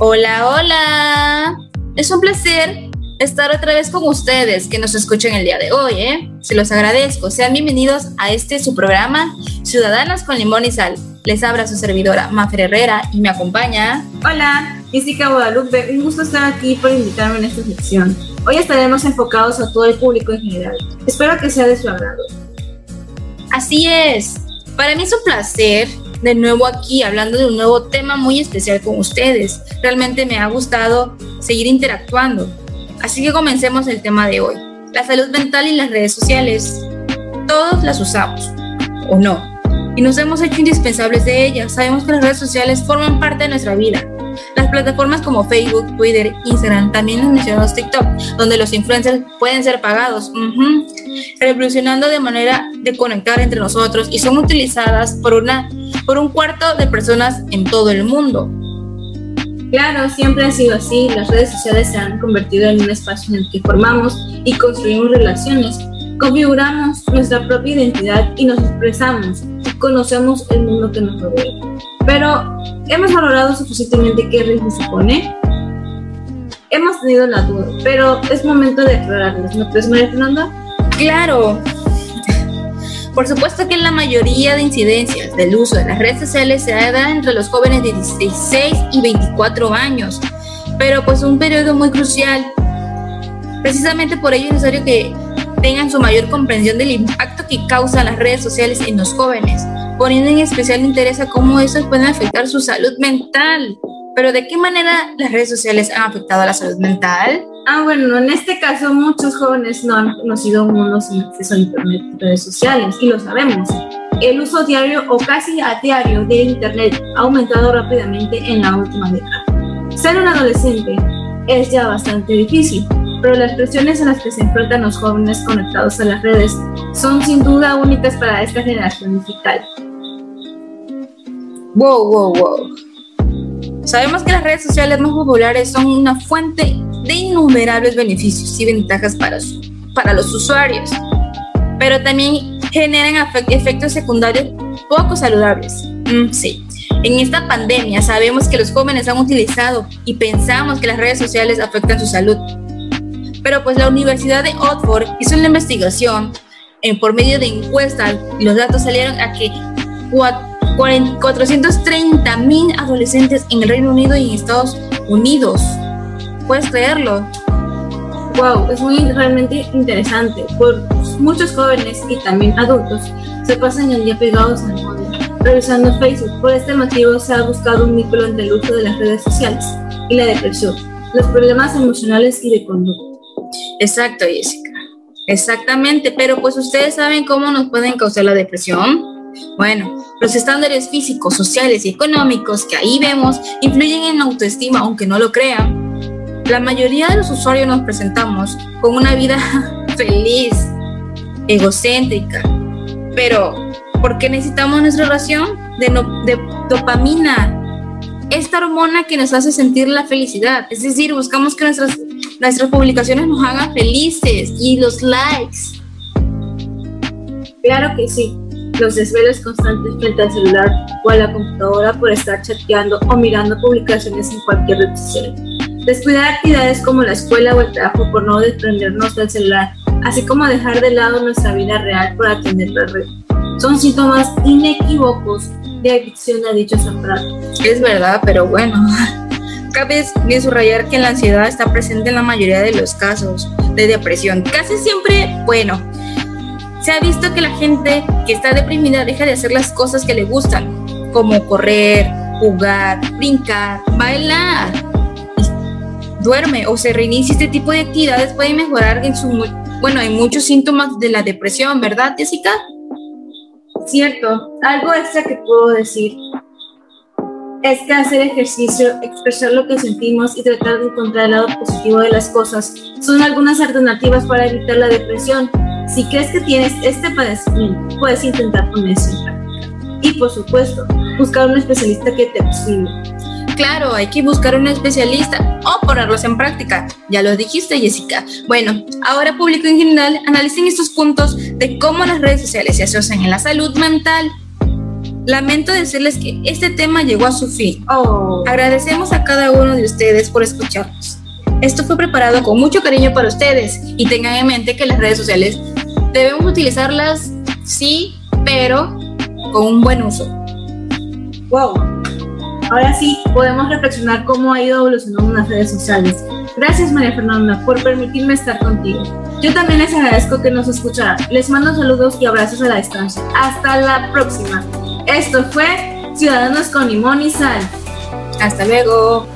Hola, hola. Es un placer estar otra vez con ustedes que nos escuchan el día de hoy, ¿eh? Se los agradezco. Sean bienvenidos a este su programa Ciudadanas con Limón y Sal. Les abra su servidora Mafer Herrera y me acompaña. Hola, Jessica Guadalupe. Un gusto estar aquí por invitarme en esta sección. Hoy estaremos enfocados a todo el público en general. Espero que sea de su agrado. Así es. Para mí es un placer de nuevo aquí hablando de un nuevo tema muy especial con ustedes. Realmente me ha gustado seguir interactuando. Así que comencemos el tema de hoy. La salud mental y las redes sociales. Todos las usamos, ¿o no? Y nos hemos hecho indispensables de ellas. Sabemos que las redes sociales forman parte de nuestra vida. Las plataformas como Facebook, Twitter, Instagram, también mencionamos TikTok, donde los influencers pueden ser pagados, revolucionando de manera de conectar entre nosotros y son utilizadas por, una, por un cuarto de personas en todo el mundo. Claro, siempre ha sido así. Las redes sociales se han convertido en un espacio en el que formamos y construimos relaciones, configuramos nuestra propia identidad y nos expresamos, conocemos el mundo que nos rodea. Pero, ¿hemos valorado suficientemente qué riesgo supone? Hemos tenido la duda, pero es momento de aclararlos, ¿no crees, María Fernanda? Claro. Por supuesto que la mayoría de incidencias del uso de las redes sociales se da entre los jóvenes de 16 y 24 años, pero pues un periodo muy crucial. Precisamente por ello es necesario que tengan su mayor comprensión del impacto que causan las redes sociales en los jóvenes, poniendo en especial interés a cómo estos pueden afectar su salud mental. Pero ¿de qué manera las redes sociales han afectado a la salud mental? Ah, bueno, en este caso muchos jóvenes no han conocido un mundo sin acceso a Internet y redes sociales, y lo sabemos. El uso diario o casi a diario de Internet ha aumentado rápidamente en la última década. Ser un adolescente es ya bastante difícil, pero las presiones a las que se enfrentan los jóvenes conectados a las redes son sin duda únicas para esta generación digital. Wow, wow, wow. Sabemos que las redes sociales más populares son una fuente de innumerables beneficios y ventajas para, para los usuarios, pero también generan efectos secundarios poco saludables. Mm, sí, en esta pandemia sabemos que los jóvenes han utilizado y pensamos que las redes sociales afectan su salud, pero pues la Universidad de Oxford hizo una investigación en, por medio de encuestas y los datos salieron a que 430 mil adolescentes en el Reino Unido y en Estados Unidos. ¿Puedes creerlo? Wow, es muy realmente interesante. Por muchos jóvenes y también adultos se pasan el día pegados al móvil, revisando Facebook. Por este motivo se ha buscado un vínculo entre el uso de las redes sociales y la depresión, los problemas emocionales y de conducta. Exacto, Jessica. Exactamente, pero pues ustedes saben cómo nos pueden causar la depresión. Bueno, los estándares físicos, sociales y económicos que ahí vemos influyen en la autoestima, aunque no lo crean. La mayoría de los usuarios nos presentamos con una vida feliz, egocéntrica, pero ¿por qué necesitamos nuestra ración de, de dopamina? Esta hormona que nos hace sentir la felicidad, es decir, buscamos que nuestras nuestras publicaciones nos hagan felices y los likes. Claro que sí. Los desvelos constantes frente al celular o a la computadora por estar chateando o mirando publicaciones en cualquier red. Descuidar actividades como la escuela o el trabajo por no desprendernos del celular, así como dejar de lado nuestra vida real por atender la red. Son síntomas inequívocos de adicción a dichos aparatos. Es verdad, pero bueno, Cabe bien subrayar que la ansiedad está presente en la mayoría de los casos de depresión. Casi siempre, bueno, se ha visto que la gente que está deprimida deja de hacer las cosas que le gustan, como correr, jugar, brincar, bailar. Duerme o se reinicia este tipo de actividades puede mejorar en su bueno, hay muchos síntomas de la depresión, ¿verdad, Jessica? Cierto. Algo extra que puedo decir es que hacer ejercicio, expresar lo que sentimos y tratar de encontrar el lado positivo de las cosas son algunas alternativas para evitar la depresión. Si crees que tienes este padecimiento, puedes intentar ponerse en práctica. Y por supuesto, buscar un especialista que te auxilie. Claro, hay que buscar un especialista o ponerlos en práctica. Ya lo dijiste, Jessica. Bueno, ahora público en general, analicen estos puntos de cómo las redes sociales se asocian en la salud mental lamento decirles que este tema llegó a su fin. Oh. Agradecemos a cada uno de ustedes por escucharnos. Esto fue preparado con mucho cariño para ustedes y tengan en mente que las redes sociales debemos utilizarlas, sí, pero con un buen uso. Wow. Ahora sí, podemos reflexionar cómo ha ido evolucionando las redes sociales. Gracias María Fernanda por permitirme estar contigo. Yo también les agradezco que nos escucharan. Les mando saludos y abrazos a la distancia. Hasta la próxima. Esto fue Ciudadanos con Limón y Sal. Hasta luego.